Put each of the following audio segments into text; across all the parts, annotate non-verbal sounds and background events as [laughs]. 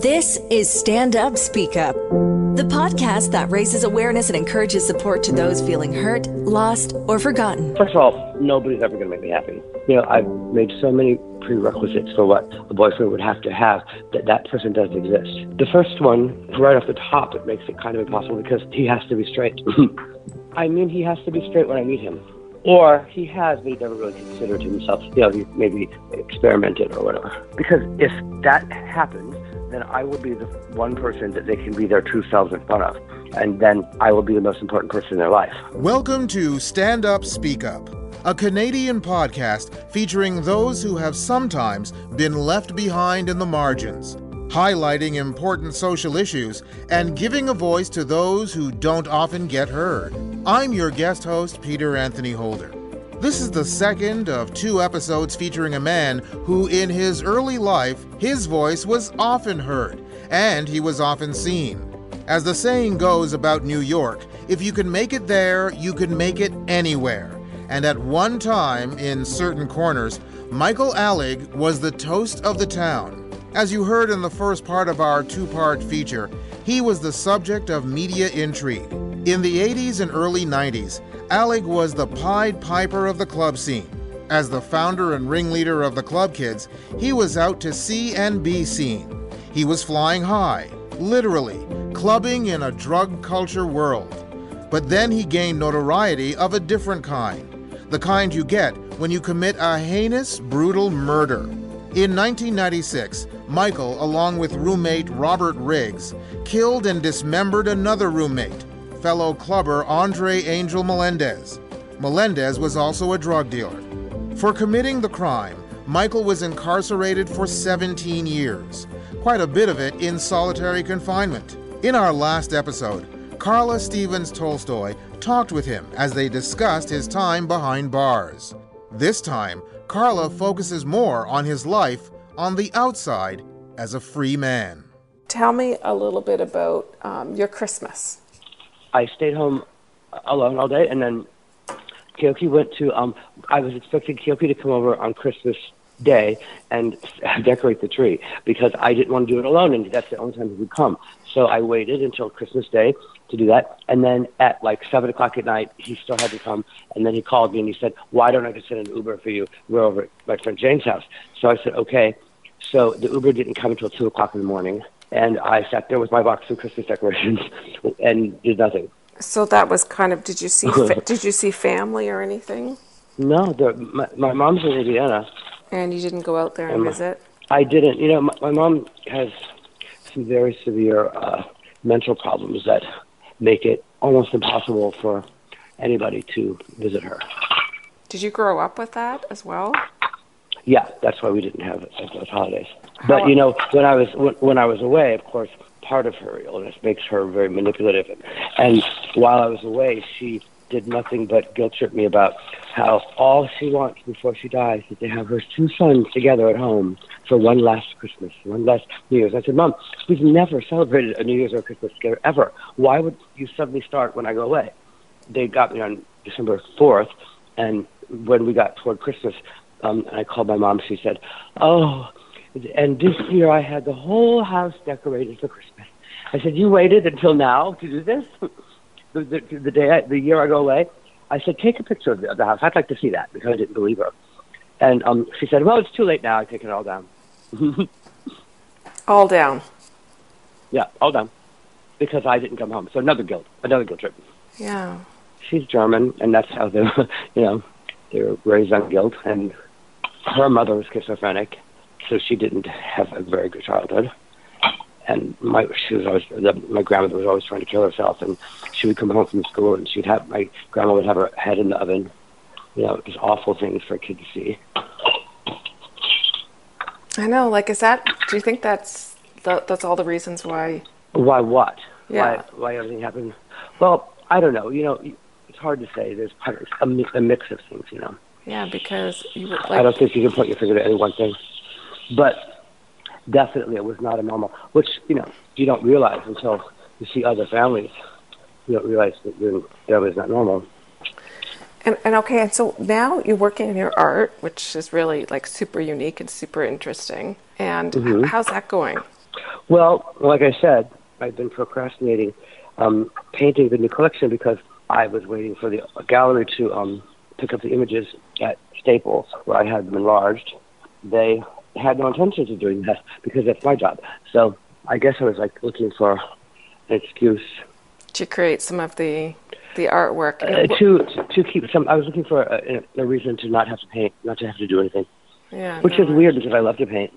This is Stand Up, Speak Up, the podcast that raises awareness and encourages support to those feeling hurt, lost, or forgotten. First of all, nobody's ever going to make me happy. You know, I've made so many prerequisites for what a boyfriend would have to have that that person doesn't exist. The first one, right off the top, it makes it kind of impossible because he has to be straight. [laughs] I mean, he has to be straight when I meet him. Or he has, but he never really considered himself, you know, he maybe experimented or whatever. Because if that happens, then I will be the one person that they can be their true selves in front of. And then I will be the most important person in their life. Welcome to Stand Up, Speak Up, a Canadian podcast featuring those who have sometimes been left behind in the margins, highlighting important social issues and giving a voice to those who don't often get heard. I'm your guest host, Peter Anthony Holder. This is the second of two episodes featuring a man who, in his early life, his voice was often heard and he was often seen. As the saying goes about New York, if you can make it there, you can make it anywhere. And at one time, in certain corners, Michael Alig was the toast of the town. As you heard in the first part of our two part feature, he was the subject of media intrigue. In the 80s and early 90s, Alig was the Pied Piper of the club scene. As the founder and ringleader of the Club Kids, he was out to see and be seen. He was flying high, literally, clubbing in a drug culture world. But then he gained notoriety of a different kind the kind you get when you commit a heinous, brutal murder. In 1996, Michael, along with roommate Robert Riggs, killed and dismembered another roommate, fellow clubber Andre Angel Melendez. Melendez was also a drug dealer. For committing the crime, Michael was incarcerated for 17 years, quite a bit of it in solitary confinement. In our last episode, Karla Stephens Tolstoy talked with him as they discussed his time behind bars. This time, Karla focuses more on his life on the outside as a free man. Tell me a little bit about um, your Christmas. I stayed home alone all day, and then Keoki went to. Um, I was expecting Keoki to come over on Christmas Day and decorate the tree because I didn't want to do it alone, and that's the only time he would come. So I waited until Christmas Day to do that, and then at like seven o'clock at night, he still had to come, and then he called me and he said, "Why don't I just send an Uber for you? We're over at my friend Jane's house." So I said, "Okay." So the Uber didn't come until two o'clock in the morning and I sat there with my box of Christmas decorations [laughs] and did nothing. So that was kind of. Did you see? fa- [laughs] did you see family or anything? No, the, my, my mom's in Indiana. And you didn't go out there and Um, visit. I didn't. You know, my, my mom has some very severe uh, mental problems that make it almost impossible for anybody to visit her. Did you grow up with that as well? Yeah, that's why we didn't have it those holidays. But you know, when I was when, when I was away, of course, part of her illness makes her very manipulative. And while I was away, she did nothing but guilt trip me about how all she wants before she dies is to have her two sons together at home for one last Christmas, one last New Year's. I said, Mom, we've never celebrated a New Year's or Christmas together ever. Why would you suddenly start when I go away? They got me on December 4th, and when we got toward Christmas, um, and I called my mom, she said, Oh, and this year I had the whole house decorated for Christmas. I said, You waited until now to do this? [laughs] the, the, the day, I, the year I go away? I said, Take a picture of the, of the house. I'd like to see that because I didn't believe her. And um, she said, Well, it's too late now. I take it all down. All down. yeah, all done. Because I didn't come home. So another guilt, another guilt trip. Yeah. She's German, and that's how they, [laughs] you know, they were raised on guilt. And her mother was schizophrenic, so she didn't have a very good childhood. And my she was always the, my grandmother was always trying to kill herself, and she would come home from school and she'd have my grandma would have her head in the oven. You know, just awful things for a kid to see. I know. Like, is that? Do you think that's That, that's all the reasons why. Why what? Yeah. Why, why everything happened? Well, I don't know. You know, it's hard to say. There's a, a mix of things, you know. Yeah, because you were I don't think you can put your finger to any one thing. But definitely it was not a normal, which, you know, you don't realize until you see other families. You don't realize that your family is not normal. And, and okay, and so now you're working in your art, which is really like super unique and super interesting. And Mm-hmm. how's that going? Well, like I said, I've been procrastinating um, painting the new collection because I was waiting for the gallery to um, pick up the images at Staples, where I had them enlarged. They had no intentions of doing that because that's my job. So I guess I was like looking for an excuse To create some of the the artwork. uh, to to keep some. I was looking for a, a reason to not have to paint, not to have to do anything, yeah, which no, is weird because I love to paint.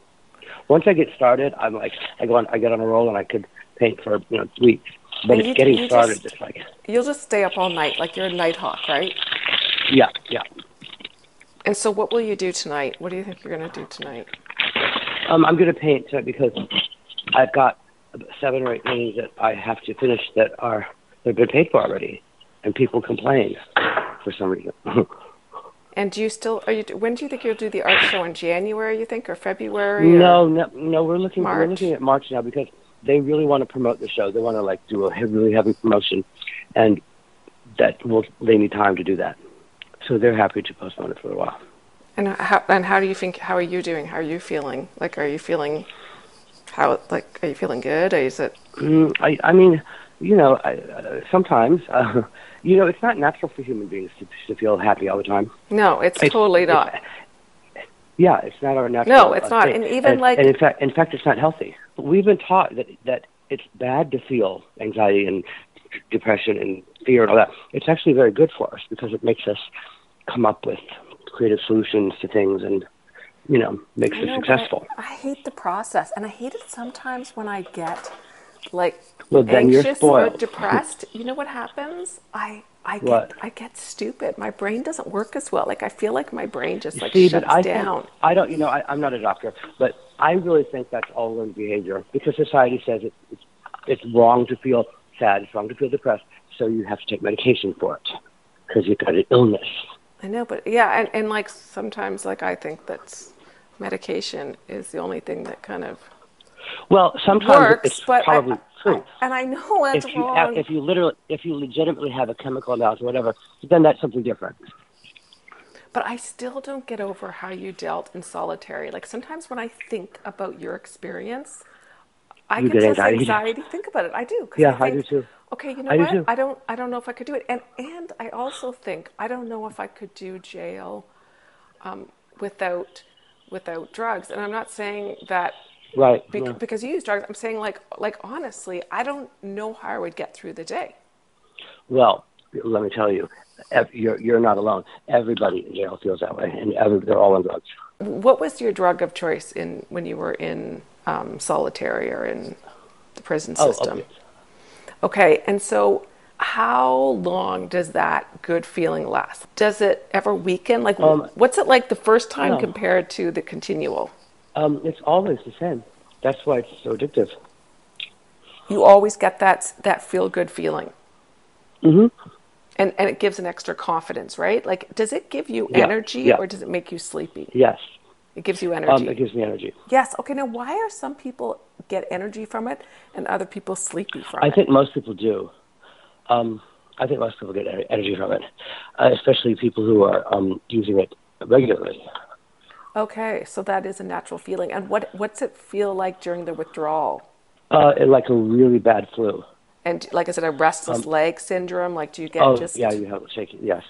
Once I get started, I'm like I go on, I get on a roll and I could paint for you know weeks. But it's you- getting you started. just- It's like You'll just stay up all night, like you're a night hawk, right? yeah, yeah. And so, what will you do tonight? What do you think you're going to do tonight? Um, I'm going to paint tonight because I've got seven or eight paintings that I have to finish that are they've been paid for already, and people complain for some reason. [laughs] And do you still are you? When do you think you'll do the art show in January? You think or February? or- no, no, no. We're looking. We're looking at March now because they really want to promote the show. They want to like do a really heavy promotion, and that will they need time to do that. So they're happy to postpone it for a while. And how and how do you think? How are you doing? How are you feeling? Like, are you feeling? How like are you feeling good? Or is it? Mm, I, I mean, you know, I, uh, sometimes, [laughs] uh, you know, it's not natural for human beings to, to feel happy all the time. No, it's It's- totally it's- not. Yeah, it's not our natural. No, it's uh, not. state. And even, like- and in fact, in fact, it's not healthy. We've been taught that that it's bad to feel anxiety and depression and fear and all that. It's actually very good for us because it makes us come up with creative solutions to things and you know makes know, but successful. I, I hate the process, and I hate it sometimes when I get like Well, anxious or [laughs] depressed. You know what happens? I I get What? I get stupid. My brain doesn't work as well. Like I feel like my brain just like See, shuts I down. Think, I don't, you know, I, I'm not a doctor, but I really think that's all learned behavior because society says it, it's it's wrong to feel sad, it's wrong to feel depressed, so you have to take medication for it because you've got an illness. I know, but yeah, and, and like sometimes like I think that's medication is the only thing that kind of Well, sometimes works, it's but I- probably true. I, and I know [laughs] that's if you wrong. if you literally if you legitimately have a chemical imbalance or whatever, then that's something different. But I still don't get over how you dealt in solitary. Like sometimes when I think about your experience, I You get, anxiety. anxiety. Think about it. I do. Yeah, I think, do too. Okay, you know I what? too. I don't. I don't know if I could do it. And and I also think I don't know if I could do jail um, without without drugs. And I'm not saying that Right. bec- yeah. because you use drugs. I'm saying like like honestly, I don't know how I would get through the day. Well, let me tell you, you're you're not alone. Everybody in jail feels that way, and every, they're all on drugs. What was your drug of choice in when you were in um, solitary or in the prison Oh, system? opiates. Okay, and so how long does that good feeling last? Does it ever weaken? Like, Um, what's it like the first time no. compared to the continual? Um, it's always the same. That's why it's so addictive. You always get that that feel good feeling, hmm and and it gives an extra confidence, right? Like, does it give you Yeah, energy yeah. or does it make you sleepy? Yes. It gives you energy. Um, it gives me energy. yes. Okay. Now, why are some people get energy from it and other people sleepy from I it? I think most people do. Um, I think most people get energy from it, uh, especially people who are um, using it regularly. Okay, so that is a natural feeling. And what what's it feel like during the withdrawal? Uh, like a really bad flu. And like, I said, a restless leg syndrome? Like, do you get Um, oh, just yeah, you have shaking. Yes.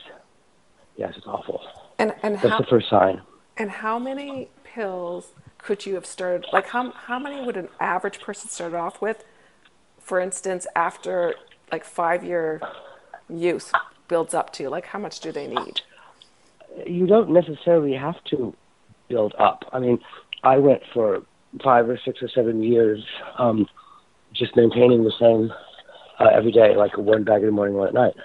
Yes, it's awful. and and That's how the first sign. And how many pills could you have started? Like, how how many would an average person start off with? For instance, after like five year use builds up to like how much do they need? You don't necessarily have to build up. I mean, I went for five or six or seven years um, just maintaining the same uh, every day, like one bag in the morning, one at night.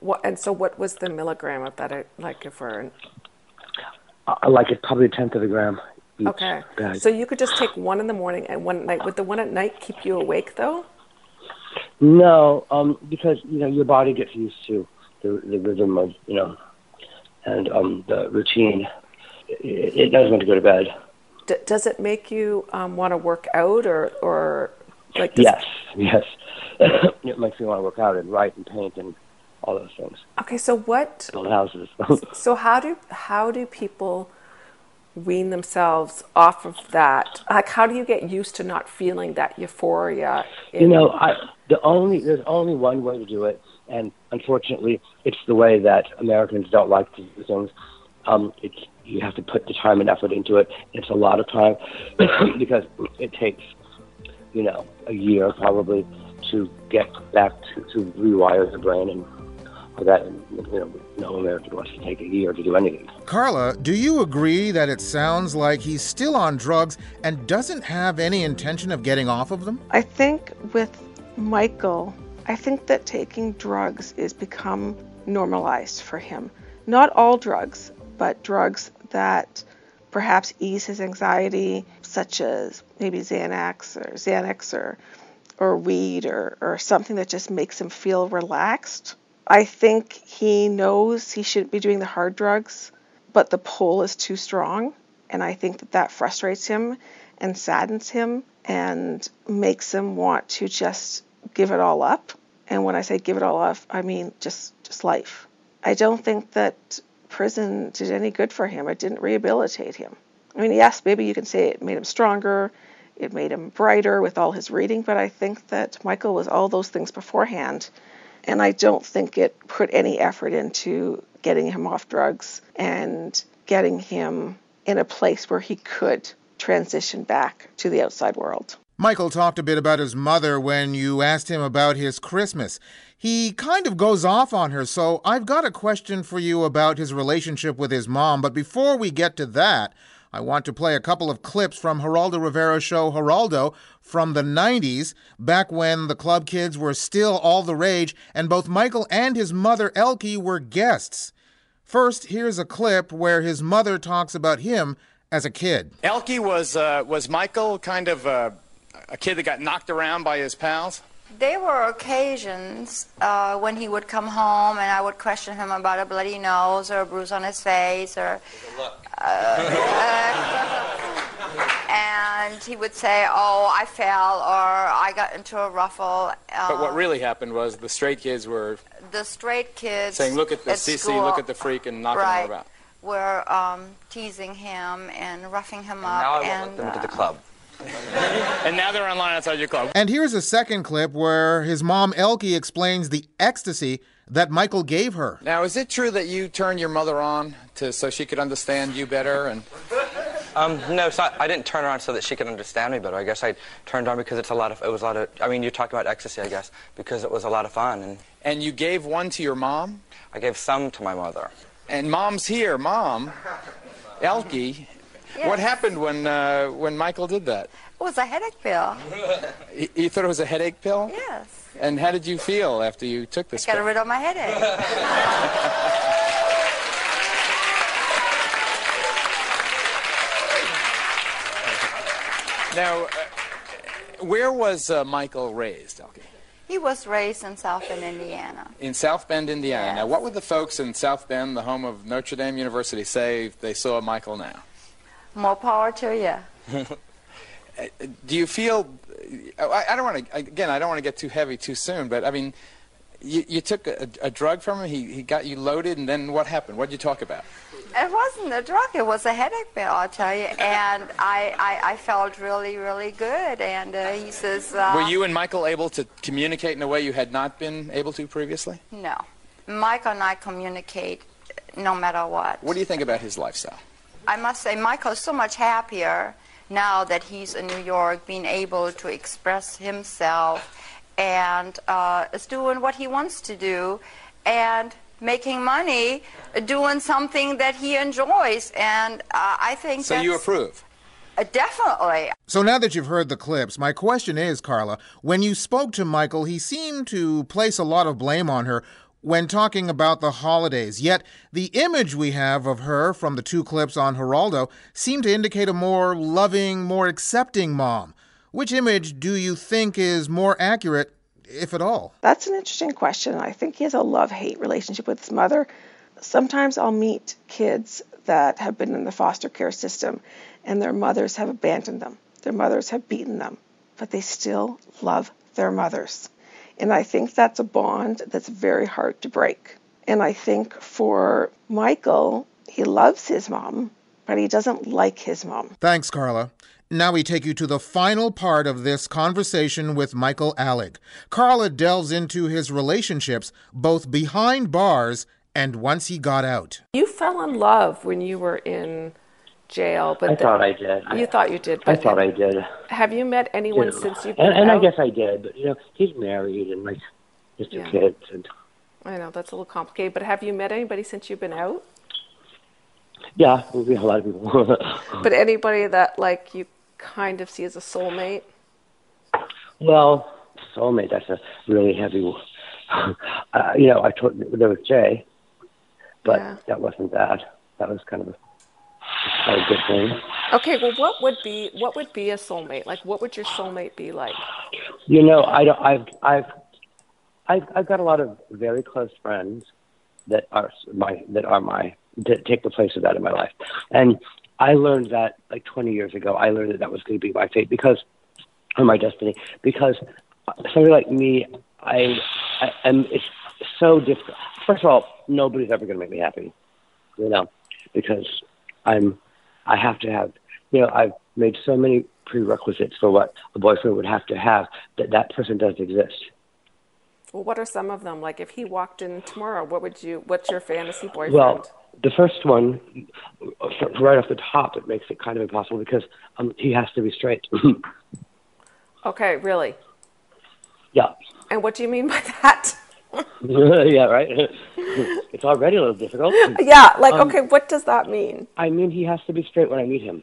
What and so what was the milligram of that? Like, if we're Uh, like it's probably a tenth of a gram Okay. bad. So you could just take one in the morning and one at night. Would the one at night keep you awake though? No, um, because you know your body gets used to the, the rhythm of you know, and um, the routine. It, it does want to go to bed. D- does it make you um, want to work out or or like? Yes, yes. [coughs] it makes me want to work out and write and paint and all those things. Okay. So what? Build houses. [laughs] So how do how do people wean themselves off of that? Like, how do you get used to not feeling that euphoria? in- you know, I the only there's only one way to do it, and unfortunately, it's the way that Americans don't like to do things. Um, it's you have to put the time and effort into it. It's a lot of time [coughs] because it takes, you know, a year probably to get back to, to rewire the brain and that. You know, no American wants to take a year to do anything. Karla, do you agree that it sounds like he's still on drugs and doesn't have any intention of getting off of them? I think with Michael, I think that taking drugs is become normalized for him. Not all drugs, but drugs that perhaps ease his anxiety, such as maybe Xanax or Xanax or or weed or, or something that just makes him feel relaxed. I think he knows he shouldn't be doing the hard drugs, but the pull is too strong. And I think that that frustrates him and saddens him and makes him want to just give it all up. And when I say give it all up, I mean just, just life. I don't think that prison did any good for him. It didn't rehabilitate him. I mean, yes, maybe you can say it made him stronger, it made him brighter with all his reading, but I think that Michael was all those things beforehand. And I don't think it put any effort into getting him off drugs and getting him in a place where he could transition back to the outside world. Michael talked a bit about his mother when you asked him about his Christmas. He kind of goes off on her, so I've got a question for you about his relationship with his mom. But before we get to that, I want to play a couple of clips from Geraldo Rivera's show Geraldo from the 90s, back when the club kids were still all the rage, and both Michael and his mother Elke were guests. First, here's a clip where his mother talks about him as a kid. Elke was uh, was Michael kind of uh, a kid that got knocked around by his pals. There were occasions uh, when he would come home and I would question him about a bloody nose or a bruise on his face or. Uh, [laughs] and he would say, "Oh, I fell," or "I got into a ruffle." Uh, But what really happened was the straight kids were the straight kids saying, "Look at the at CC, school, look at the freak," and knocking right, him about. Were um, teasing him and roughing him up. Now I won't and let them into the uh, club. And now they're online outside your club. And here's a second clip where his mom Elke explains the ecstasy that Michael gave her. Now, is it true that you turned your mother on to so she could understand you better? And Um, no, it's not, I didn't turn her on so that she could understand me better. I guess I turned on because it's a lot of, it was a lot of, I mean, you're talking about ecstasy, I guess, because it was a lot of fun. And and you gave one to your mom, I gave some to my mother. and mom's here, mom, What happened when uh, when Michael did that? It was a headache pill. You, you thought it was a headache pill? Yes. And how did you feel after you took this Got pill? rid of my headache. [laughs] Now, uh, where was uh, Michael raised, Elke? He was raised in South Bend, Indiana. In South Bend, Indiana. Now, what would the folks in South Bend, the home of Notre Dame University, say if they saw Michael now? More power to you. [laughs] Do you feel? I, I don't want to. Again, I don't want to get too heavy too soon. But I mean, you, you took a, a drug from him. He, he got you loaded, and then what happened? What did you talk about? It wasn't a drug, it was a headache pill, I'll tell you. And [laughs] I, I, I felt really, really good. And uh, he says, uh, Were you and Michael able to communicate in a way you had not been able to previously? No. Michael and I communicate no matter what. What do you think about his lifestyle? I must say, Michael's so much happier now that he's in New York, being able to express himself and uh, is doing what he wants to do and making money doing something that he enjoys. And uh, I think So that's, you approve? Uh, definitely. So now that you've heard the clips, my question is, Karla, when you spoke to Michael, he seemed to place a lot of blame on her. When talking about the holidays. Yet the image we have of her from the two clips on Geraldo seem to indicate a more loving, more accepting mom. Which image do you think is more accurate, if at all? That's an interesting question. I think he has a love hate relationship with his mother. Sometimes I'll meet kids that have been in the foster care system and their mothers have abandoned them, their mothers have beaten them, but they still love their mothers. And I think that's a bond that's very hard to break. And I think for Michael, he loves his mom, but he doesn't like his mom. Thanks, Karla. Now we take you to the final part of this conversation with Michael Alig. Karla delves into his relationships both behind bars and once he got out. You fell in love when you were in jail, but I thought I did. You thought you did. I thought I did. have you met anyone You know, since you've been and, and I guess I did, but you know, he's married and like just Yeah. kids, and I know that's a little complicated, but have you met anybody since you've been out? yeah, we have a lot of people. [laughs] But anybody that like you kind of see as a soulmate? well, soulmate, that's a really heavy. [laughs] uh, you know, I told there was Jay, but Yeah. that wasn't that. That was kind of a, a good thing. Okay, well, what would be what would be a soulmate? Like, what would your soulmate be like? You know, I don't. I've I've I've I've got a lot of very close friends that are my that are my that take the place of that in my life, and I learned that like 20 years ago. I learned that that was going to be my fate because or my destiny because somebody like me, I I am it's so difficult. First of all, nobody's ever going to make me happy, you know, because I'm I have to have you know I've made so many prerequisites for what a boyfriend would have to have that that person doesn't exist. Well, what are some of them? Like, if he walked in tomorrow, what would you? What's your fantasy boyfriend? Well, the first one, right off the top, it makes it kind of impossible because um, he has to be straight. [laughs] okay, really? yeah, And what do you mean by that? [laughs] yeah, right. [laughs] it's already a little difficult. yeah, like, Um, okay, what does that mean? I mean, he has to be straight when I meet him,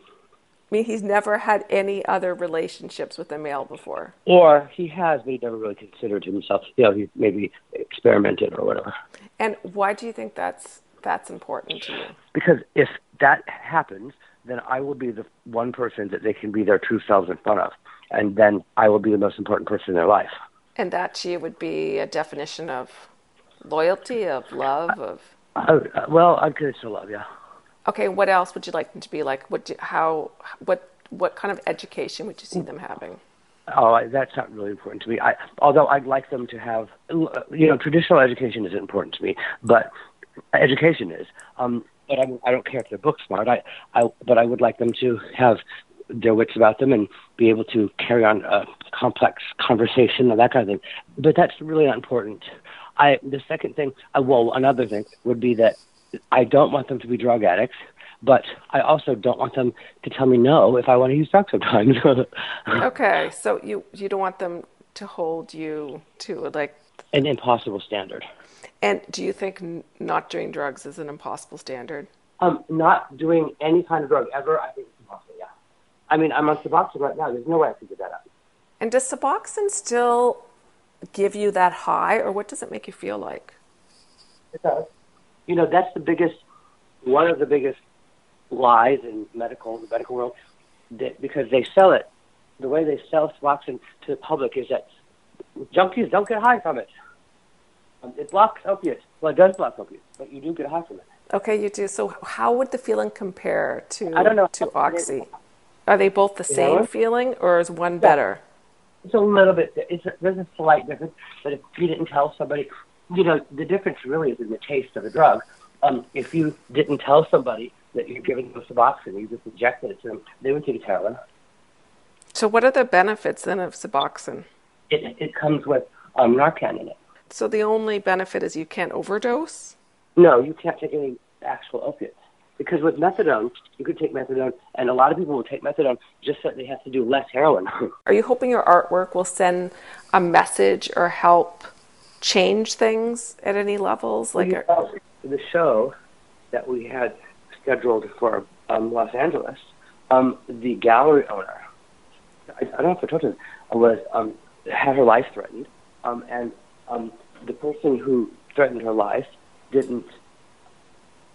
I mean, he's never had any other relationships with a male before. or he has, but he never really considered himself. You know, he maybe experimented or whatever. And why do you think that's that's important to you? Because if that happens, then I will be the one person that they can be their true selves in front of, and then I will be the most important person in their life. And that to you would be a definition of loyalty, of love, of Uh, uh, well, to love, yeah. okay. What else would you like them to be like? What do, how what what kind of education would you see them having? Oh, I, that's not really important to me. I, although I'd like them to have, you know, traditional education isn't important to me, but education is. Um, but I, I don't care if they're book smart. I, I, but I would like them to have their wits about them and be able to carry on a complex conversation and that kind of thing. But that's really not important. I, the second thing, uh, well, another thing would be that I don't want them to be drug addicts. But I also don't want them to tell me no if I want to use drugs sometimes. [laughs] Okay, so you you don't want them to hold you to like. An impossible standard. And do you think not doing drugs is an impossible standard? Um, not doing any kind of drug ever, I think it's impossible, yeah. I mean, I'm on Suboxone right now. There's no way I can give that up. And does Suboxone still give you that high, or what does it make you feel like? It does. You know, that's the biggest, one of the biggest lies in medical, the medical world, that, because they sell it. The way they sell Suboxone to the public is that junkies don't get high from it. Um, it blocks opiates. Well, it does block opiates, but you do get high from it. Okay, you do. So how would the feeling compare to I don't know. to Oxy? Are they both the same know? feeling, or is one better? It's a little bit. It's there's a slight difference, but if you didn't tell somebody, you know, the difference really is in the taste of the drug. Um, if you didn't tell somebody that you're giving them Suboxone, you just injected it to them, they would it's heroin. So what are the benefits then of Suboxone? It it comes with um, Narcan in it. So the only benefit is you can't overdose. No, you can't take any actual opiates. Because with methadone, you could take methadone, and a lot of people will take methadone just so they have to do less heroin. [laughs] Are you hoping your artwork will send a message or help change things at any levels? Like, You know, the show that we had scheduled for um, Los Angeles, um, the gallery owner, I, I don't know if I told you, was um, had her life threatened, um, and um, the person who threatened her life, didn't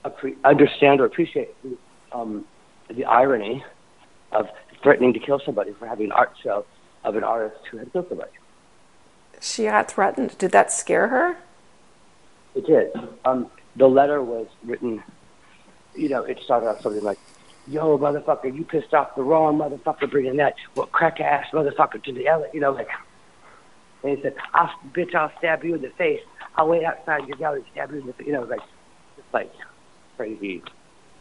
appre- understand or appreciate the, um, the irony of threatening to kill somebody for having an art show of an artist who had killed somebody. She got threatened. Did that scare her? It did. Um, the letter was written, you know, it started off something like, yo, motherfucker, you pissed off the wrong motherfucker bringing that what crack ass motherfucker to the L, you know, like. And he said, I'll, bitch, I'll stab you in the face. I'll wait outside your gallery, stab you in the face. You know, like, like crazy.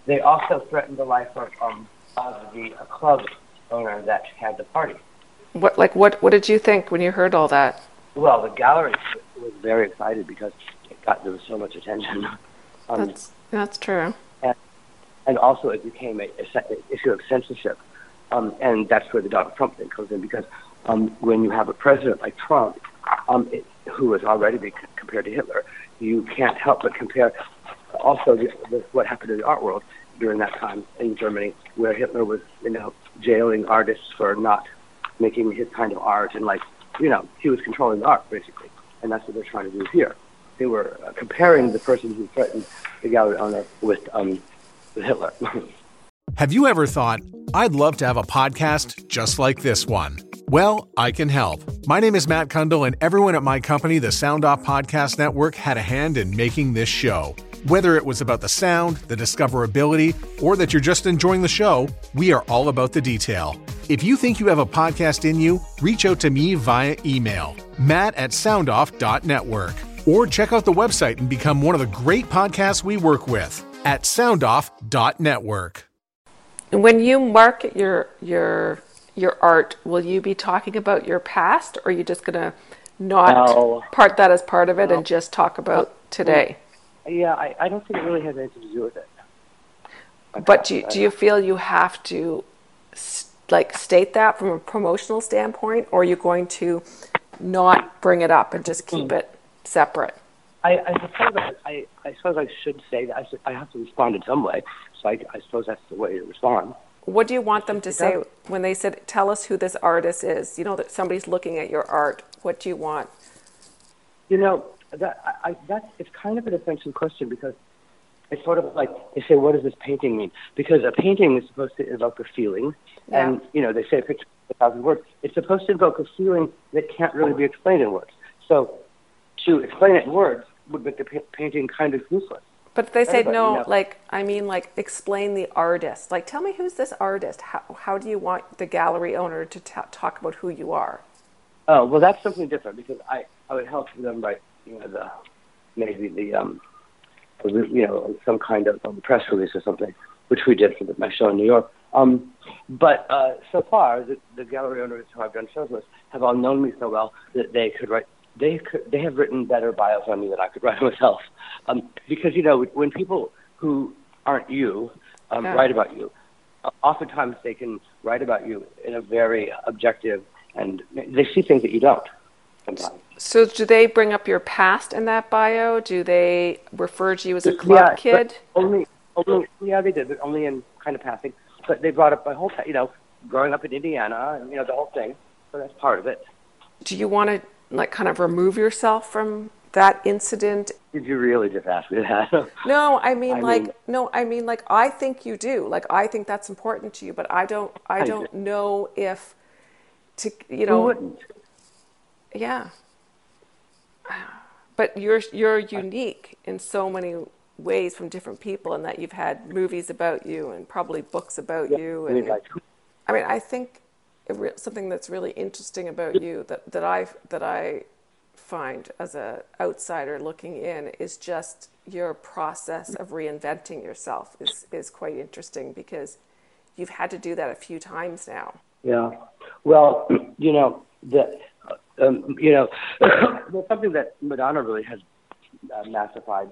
They also threatened the life of, um, of the club owner that had the party. What like what what did you think when you heard all that? Well, the gallery was very excited because it got there was so much attention. [laughs] Um, That's that's true. and also it became a, a issue of censorship. Um, and that's where the Donald Trump thing comes in because um, when you have a president like Trump, um, it, who is already being compared to Hitler, you can't help but compare also what happened in the art world during that time in Germany, where Hitler was, you know, jailing artists for not making his kind of art, and like, you know, he was controlling the art basically, and that's what they're trying to do here. They were uh, comparing the person who threatened the gallery owner with um, Hitler. [laughs] Have you ever thought, I'd love to have a podcast just like this one? Well, I can help. My name is Matt Cundill, and everyone at my company, the Sound Off Podcast Network, had a hand in making this show. Whether it was about the sound, the discoverability, or that you're just enjoying the show, we are all about the detail. If you think you have a podcast in you, reach out to me via email, matt at soundoff.network, or check out the website and become one of the great podcasts we work with at soundoff.network. And when you market your your your art, will you be talking about your past, or are you just gonna not No. part that as part of it and just talk about today? Yeah, I, I don't think it really has anything to do with it. But do you, do you feel you have to like state that from a promotional standpoint, or are you going to not bring it up and just keep hmm. it separate? I, I suppose I, I, I suppose I should say that I, should, I have to respond in some way. So I, I suppose that's the way to respond. What do you want them to say when they said, "Tell us who this artist is"? You know that somebody's looking at your art. What do you want? You know that I, I, that it's kind of an offensive question because it's sort of like they say, "What does this painting mean?" Because a painting is supposed to evoke a feeling, and you know they say a picture is a thousand words. It's supposed to evoke a feeling that can't really be explained in words. So to explain it in words would make the pa- painting kind of useless. But they say no. knows. Like I mean, like explain the artist. Like tell me who's this artist. How how do you want the gallery owner to ta talk about who you are? Oh well, that's something different because I I would help them by you know the maybe the um you know some kind of um, press release or something, which we did for the, my show in New York. Um, but uh, so far, the, the gallery owners who I've done shows with have all known me so well that they could write. They could. They have written better bios on me than I could write [laughs] myself. Um, because you know when people who aren't you um, Yeah. write about you, uh, oftentimes they can write about you in a very objective and they see things that you don't sometimes. So do they bring up your past in that bio? Do they refer to you as a club yeah, kid? Only, only, yeah, they did, but only in kind of passing. But they brought up my whole, you know, growing up in Indiana, and you know, the whole thing. So that's part of it. Do you want to like kind of remove yourself from that incident? Did you really just ask me that? [laughs] No, I mean I like mean- no, I mean like I think you do. Like I think that's important to you, but I don't I I don't do. know if to you Who know wouldn't? yeah. But you're you're unique in so many ways from different people and that you've had movies about you and probably books about you I mean, and like, I mean, I think it re- something that's really interesting about you that, that I that I find as a outsider looking in is just your process of reinventing yourself is is quite interesting because you've had to do that a few times now. Yeah. Well, [clears throat] you know, the, um, you know, [coughs] well, something that Madonna really has uh, massified,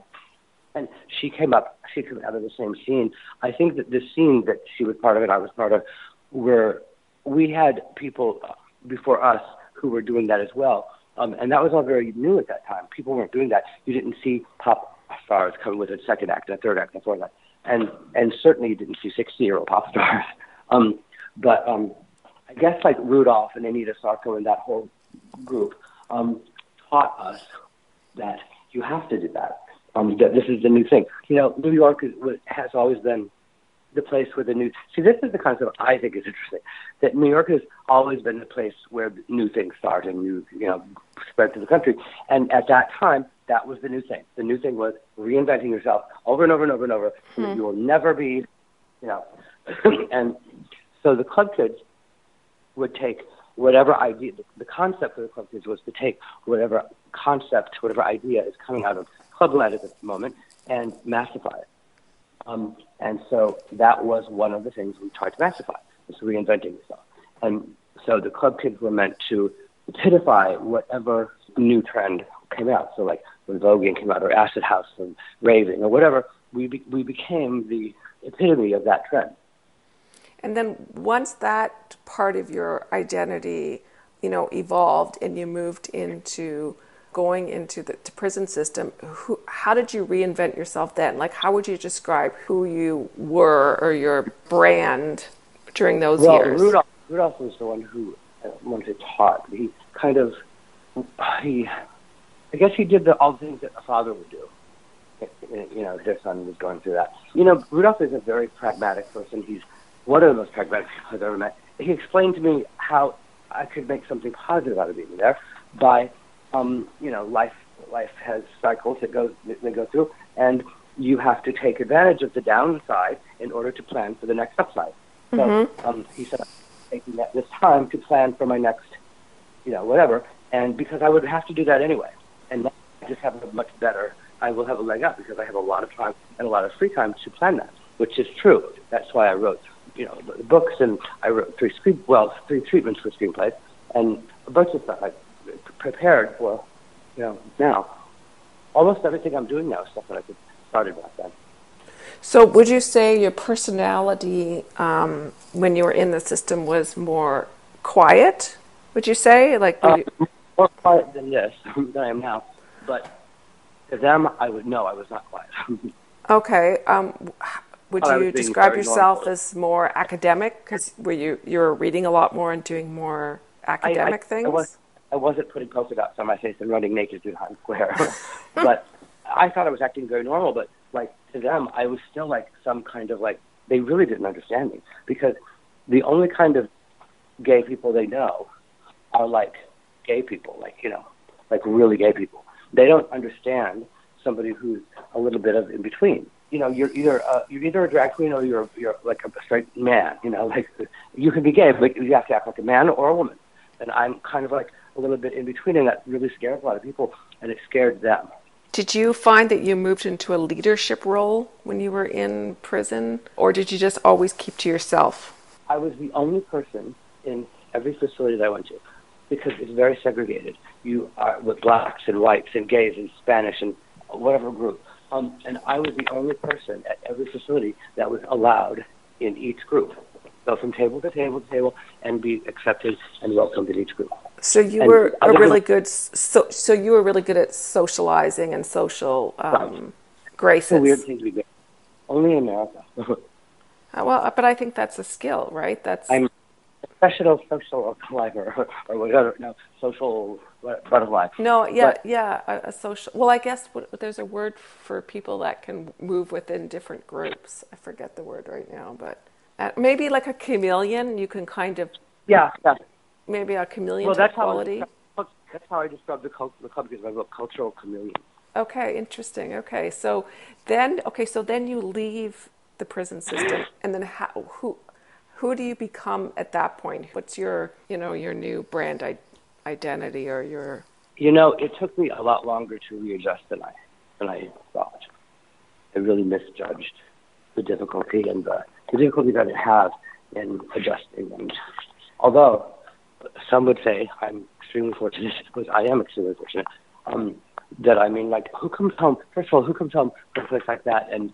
and she came up, she came out of the same scene. I think that this scene that she was part of and I was part of, where we had people uh, before us who were doing that as well. Um, and that was all very new at that time. People weren't doing that. You didn't see pop stars coming with a second act, a third act, a fourth act, and and certainly you didn't see sixty-year-old pop stars. [laughs] Um, but um, I guess like Rudolph and Anita Sarko and that whole group um, taught us that you have to do that. Um, that this is the new thing. You know, New York is, has always been the place where the new. See, this is the concept I think is interesting. That New York has always been the place where new things start and new, you know, spread to the country. And at that time, that was the new thing. The new thing was reinventing yourself over and over and over and over. So that you will never be, you know. [clears throat] and so the club kids would take whatever idea. The, the concept for the club kids was to take whatever concept, whatever idea is coming out of clubland at this moment, and massify it. Um, and so that was one of the things we tried to massify, was reinventing yourself. And so the club kids were meant to epitomify whatever new trend came out. So like when voguing came out, or acid house, or raving, or whatever, we be, we became the epitome of that trend. And then once that part of your identity, you know, evolved and you moved into going into the prison system, who, how did you reinvent yourself then? Like, how would you describe who you were or your brand during those well, years? Rudolph, Rudolph was the one who uh, wanted to taught. He kind of, he, I guess he did the, all the things that a father would do. You know, their son was going through that. You know, Rudolph is a very pragmatic person. He's one of the most pragmatic people [laughs] I've ever met. He explained to me how I could make something positive out of being there by, um, you know, life life has cycles that go that go through, and you have to take advantage of the downside in order to plan for the next upside. So Mm-hmm. um, he said, I'm taking that this time to plan for my next, you know, whatever, and because I would have to do that anyway, and now I just have a much better. I will have a leg up because I have a lot of time and a lot of free time to plan that, which is true. That's why I wrote you know, the books, and I wrote three screen, well, three treatments for screenplays, and a bunch of stuff I prepared for, you know, now. Almost everything I'm doing now is stuff that I started back then. So, would you say your personality um, when you were in the system was more quiet? Would you say, like, Uh, you- more quiet than this [laughs] than I am now, but to them, I would know I was not quiet. [laughs] okay? Um, would you describe yourself normal. as more academic? Because were you you were reading a lot more and doing more academic I, I, things? I, was, I wasn't putting polka dots on my face and running naked through Times Square, [laughs] but I thought I was acting very normal. But like to them, I was still like some kind of like they really didn't understand me because the only kind of gay people they know are like gay people, like you know, like really gay people. They don't understand somebody who's a little bit of in between. You know, you're either uh, you're either a drag queen or you're you're like a straight man. You know, [laughs] like you can be gay, but you have to act like a man or a woman. And I'm kind of like a little bit in between, and that really scares a lot of people, and it scared them. Did you find that you moved into a leadership role when you were in prison, or did you just always keep to yourself? I was the only person in every facility that I went to because it's very segregated. You are with blacks and whites and gays and Spanish and whatever group. Um, and I was the only person at every facility that was allowed in each group. Go from table to table to table and be accepted and welcomed in each group. So you And were a really good. So so you were really good at socializing and social um, graces. It's a weird thing to be good. Only in America. [laughs] Uh, well, but I think that's a skill, right? That's I'm professional social climber or, or whatever. No, social butterfly. no, yeah, But- yeah, a, a social. Well, I guess what, there's a word for people that can move within different groups. I forget the word right now, but uh, maybe like a chameleon. You can kind of Yeah, yeah. maybe a chameleon Well, that's how, I describe, that's how I describe the, cult, the club because I wrote cultural chameleon. Okay, interesting. Okay, so then okay, so then you leave the prison system, and then how, who who do you become at that point? What's your you know your new brand I- identity or your You know, it took me a lot longer to readjust than I than I thought. I really misjudged the difficulty and the, the difficulty that I have in adjusting. And although some would say I'm extremely fortunate, [laughs] because I am extremely fortunate, um, that I mean, like, who comes home? First of all, who comes home from a place like that and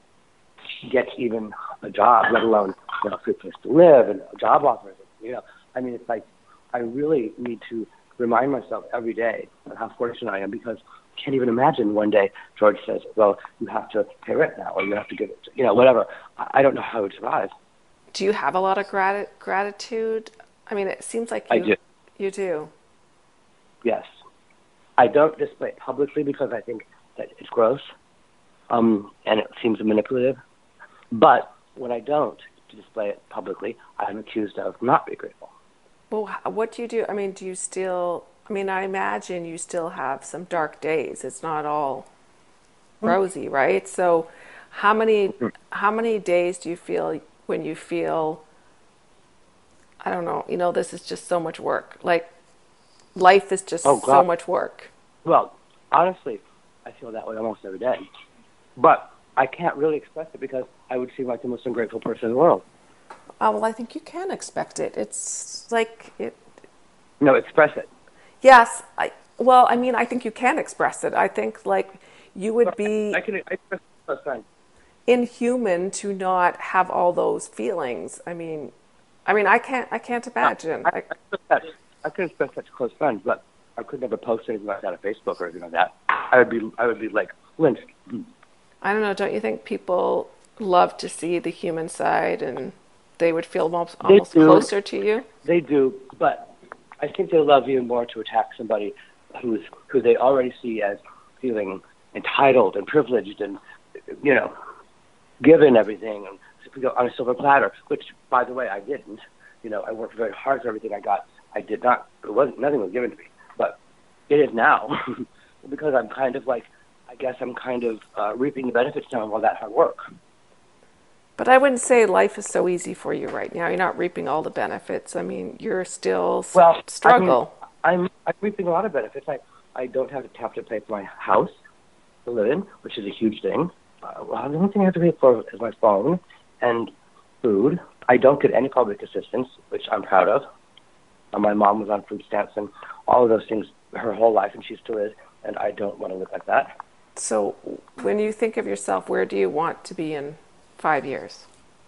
gets even a job, let alone you know, a good place to live and a job offer? You know, I mean, it's like I really need to remind myself every day of how fortunate I am because I can't even imagine one day George says, "Well, you have to pay rent now, or you have to give it," you know, whatever. I I don't know how I would survive. do you have a lot of grati- gratitude? I mean, it seems like you, I do. you do. Yes. I don't display it publicly because I think that it's gross, um, and it seems manipulative. But when I don't to display it publicly, I'm accused of not being grateful. Well, what do you do? I mean, do you still? I mean, I imagine you still have some dark days. It's not all hmm. rosy, right? So, how many hmm. how many days do you feel when you feel? I don't know. You know, this is just so much work. Like, life is just oh, so much work. Well, honestly, I feel that way almost every day. But I can't really express it because I would seem like the most ungrateful person in the world. Oh, well, I think you can expect it. It's like it. No, express it. Yes. I, well, I mean, I think you can express it. I think like you would be. I can I express it. Inhuman to not have all those feelings. I mean, I mean, I can't. I can't imagine. I, I, I, I can express that to close friends, but I could never post anything like that on Facebook or anything like that. I would be. I would be like lynched. I don't know. Don't you think people love to see the human side and they would feel almost, almost closer to you? They do, but I think they love you more to attack somebody who's who they already see as feeling entitled and privileged and you know given everything and on a silver platter. Which, by the way, I didn't. You know, I worked very hard for everything I got. I did not. It wasn't. Nothing was given to me, but it is now [laughs] because I'm kind of like. I guess I'm kind of uh, reaping the benefits now of all that hard work. But I wouldn't say life is so easy for you right now. You're not reaping all the benefits. I mean, you're still well, struggle. I am I'm, I'm reaping a lot of benefits. I I don't have to have to pay for my house to live in, which is a huge thing. Uh, well, the only thing I have to pay for is my phone and food. I don't get any public assistance, which I'm proud of. Uh, my mom was on food stamps and all of those things her whole life, and she still is. And I don't want to live like that. So, when you think of yourself, where do you want to be in five years?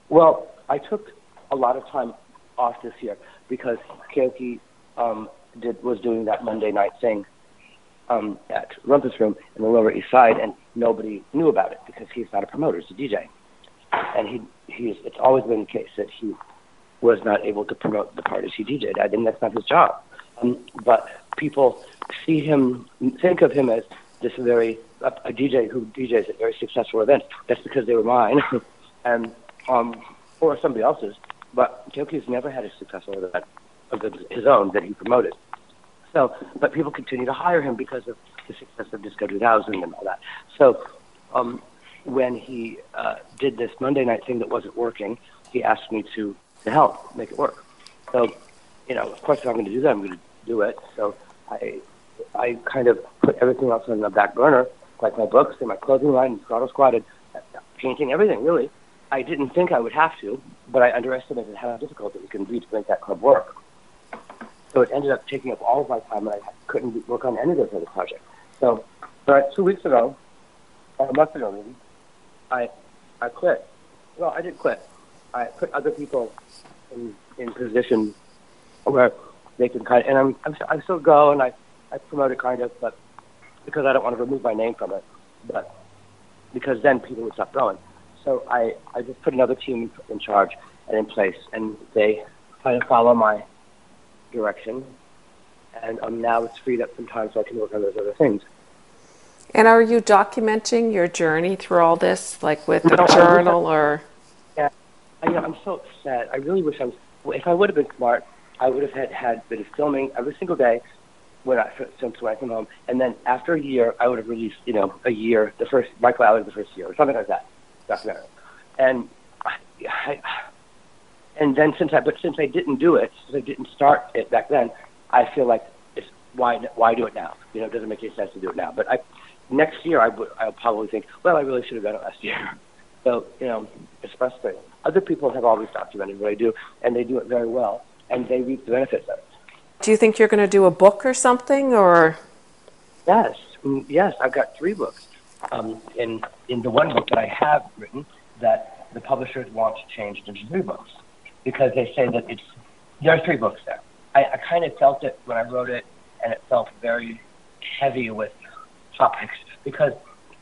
Well, I took a lot of time off this year because Keoki um, did was doing that Monday night thing um, at Rumpus Room in the Lower East Side, and nobody knew about it because he's not a promoter; he's a DJ, and he he's it's always been the case that he was not able to promote the parties he DJed at, and that's not his job. Um, but people see him, think of him as this very a, a DJ who DJs at very successful events. That's because they were mine. [laughs] and um, or somebody else's. But Keoki's never had a successful event of his own that he promoted. So, but people continue to hire him because of the success of Disco 2000 and all that. So, um, when he uh, did this Monday night thing that wasn't working, he asked me to to help make it work. So, you know, of course, if I'm going to do that, I'm going to do it. So, I I kind of put everything else on the back burner, like my books and my clothing line and Throttle Squad and uh, painting, everything really. I didn't think I would have to, but I underestimated how difficult it to be to make that club work. So it ended up taking up all of my time, and I couldn't work on any of those other projects. So, but two weeks ago, a month ago maybe, I I quit. Well, I didn't quit. I put other people in in position where they can kind of, and I'm, I'm I still go and I I promote it kind of, but because I don't want to remove my name from it, but because then people would stop going. So I, I just put another team in charge and in place, and they kind of follow my direction. And um, now it's freed up some time so I can work on those other things. And are you documenting your journey through all this, like with a journal or? Yeah, I, know, I'm so upset. I really wish I was. If I would have been smart, I would have had had been filming every single day when I since when I came home, and then after a year, I would have released, you know, a year, the first Michael Alig, the first year, or something like that documentary. And I, I, and then since I but since I didn't do it, since I didn't start it back then, I feel like it's why why do it now? You know, it doesn't make any sense to do it now. But I next year I would I'll probably think, well, I really should have done it last year. [laughs] So you know, it's frustrating. Other people have always documented what I do, and they do it very well, and they reap the benefits of it. Do you think you're going to do a book or something, or? Yes, mm, yes. I've got three books um, in in the one book that I have written that the publishers want to change into three books because they say that it's there are three books there. I, I kind of felt it when I wrote it, and it felt very heavy with topics because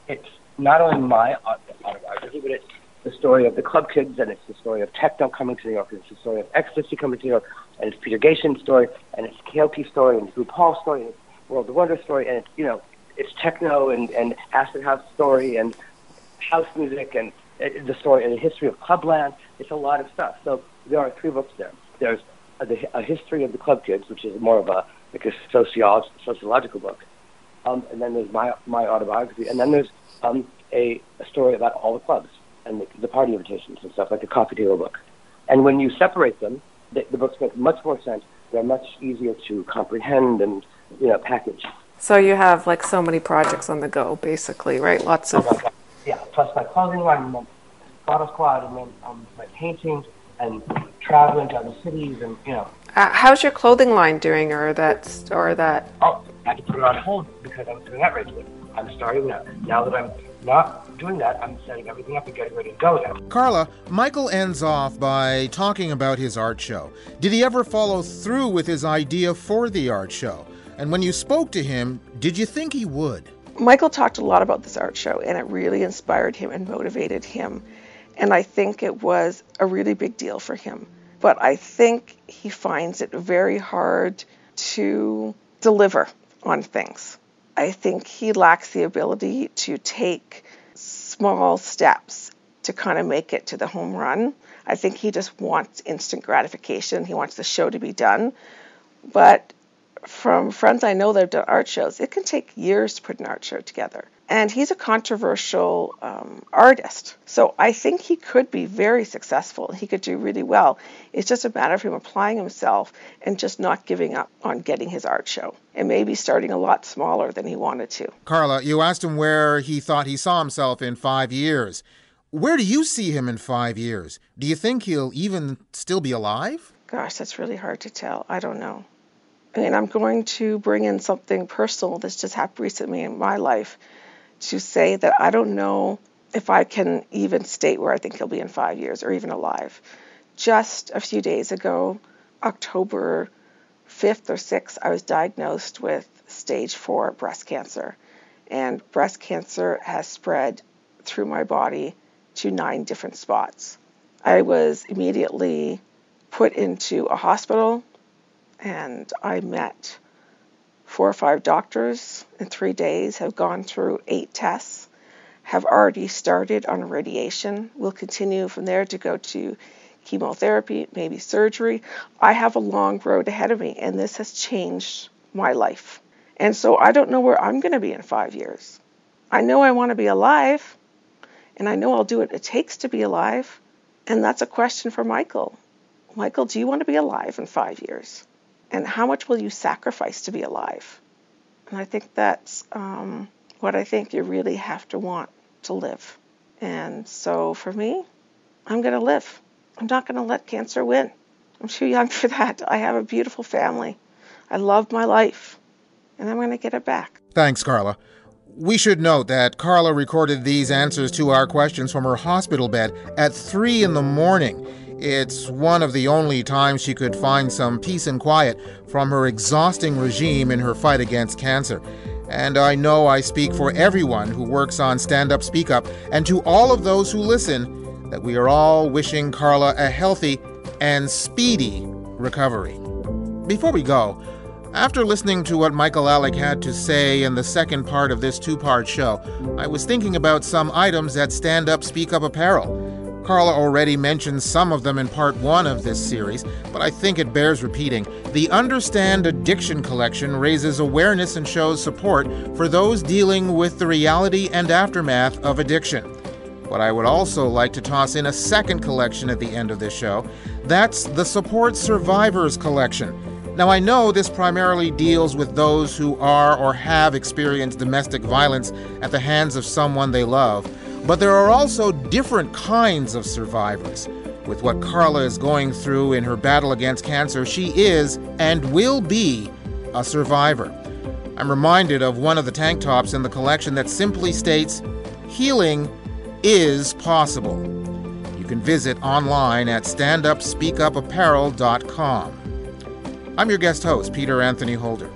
it's not only my autobiography, but it's the story of the club kids, and it's the story of techno coming to New York, and it's the story of ecstasy coming to New York, and it's Peter Gatien's story, and it's Keoki's story, and it's RuPaul's story, and it's World of Wonder story, and it's you know it's techno and, and acid house story and house music and uh, the story and the history of Clubland. It's a lot of stuff. So there are three books there. There's a, a history of the club kids, which is more of a like a sociolog- sociological book. Um, and then there's my my autobiography, and then there's um, a, a story about all the clubs and the, the party invitations and stuff, like the coffee table book. And when you separate them, the, the books make much more sense. They're much easier to comprehend and you know package. So you have like so many projects on the go, basically, right? Lots of. Oh yeah, plus my clothing line, and then photo squad, and then um, my paintings and traveling to other cities, and you know. Uh, how's your clothing line doing, or that, or that? Oh, I had to put it on hold because I was doing that regularly. I'm starting now. Now that I'm not doing that, I'm setting everything up and getting ready to go now. Karla, Michael ends off by talking about his art show. Did he ever follow through with his idea for the art show? And when you spoke to him, did you think he would? Michael talked a lot about this art show, and it really inspired him and motivated him. And I think it was a really big deal for him. But I think he finds it very hard to deliver on things. I think he lacks the ability to take small steps to kind of make it to the home run. I think he just wants instant gratification. He wants the show to be done. But from friends I know that have done art shows, it can take years to put an art show together. And he's a controversial um, artist. So I think he could be very successful. He could do really well. It's just a matter of him applying himself and just not giving up on getting his art show and maybe starting a lot smaller than he wanted to. Karla, you asked him where he thought he saw himself in five years. Where do you see him in five years? Do you think he'll even still be alive? Gosh, that's really hard to tell. I don't know. I mean, I'm going to bring in something personal that's just happened recently in my life to say that I don't know if I can even state where I think he'll be in five years or even alive. Just a few days ago, October 5th or 6th, I was diagnosed with stage four breast cancer. And breast cancer has spread through my body to nine different spots. I was immediately put into a hospital and I met four or five doctors in three days, have gone through eight tests, have already started on radiation, will continue from there to go to chemotherapy, maybe surgery. I have a long road ahead of me, and this has changed my life. And so I don't know where I'm going to be in five years. I know I want to be alive, and I know I'll do what it takes to be alive. And that's a question for Michael. Michael, do you want to be alive in five years? And how much will you sacrifice to be alive? And I think that's um, what I think you really have to want to live. And so for me, I'm going to live. I'm not going to let cancer win. I'm too young for that. I have a beautiful family. I love my life, and I'm going to get it back. Thanks, Karla. We should note that Karla recorded these answers to our questions from her hospital bed at 3 in the morning. It's one of the only times she could find some peace and quiet from her exhausting regime in her fight against cancer. And I know I speak for everyone who works on Stand Up Speak Up and to all of those who listen that we are all wishing Karla a healthy and speedy recovery. Before we go, after listening to what Michael Alig had to say in the second part of this two part show, I was thinking about some items at Stand Up Speak Up Apparel. Karla already mentioned some of them in part one of this series, but I think it bears repeating. The Understand Addiction collection raises awareness and shows support for those dealing with the reality and aftermath of addiction. But I would also like to toss in a second collection at the end of this show. That's the Support Survivors collection. Now, I know this primarily deals with those who are or have experienced domestic violence at the hands of someone they love. But there are also different kinds of survivors. With what Karla is going through in her battle against cancer, she is and will be a survivor. I'm reminded of one of the tank tops in the collection that simply states, Healing is possible. You can visit online at standupspeakupapparel.com. I'm your guest host, Peter Anthony Holder.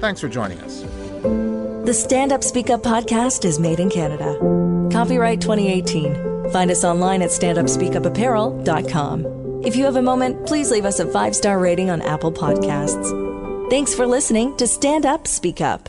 Thanks for joining us. The Stand Up Speak Up podcast is made in Canada. Copyright 2018. Find us online at standupspeakupapparel.com. If you have a moment, please leave us a five star rating on Apple Podcasts. Thanks for listening to Stand Up Speak Up.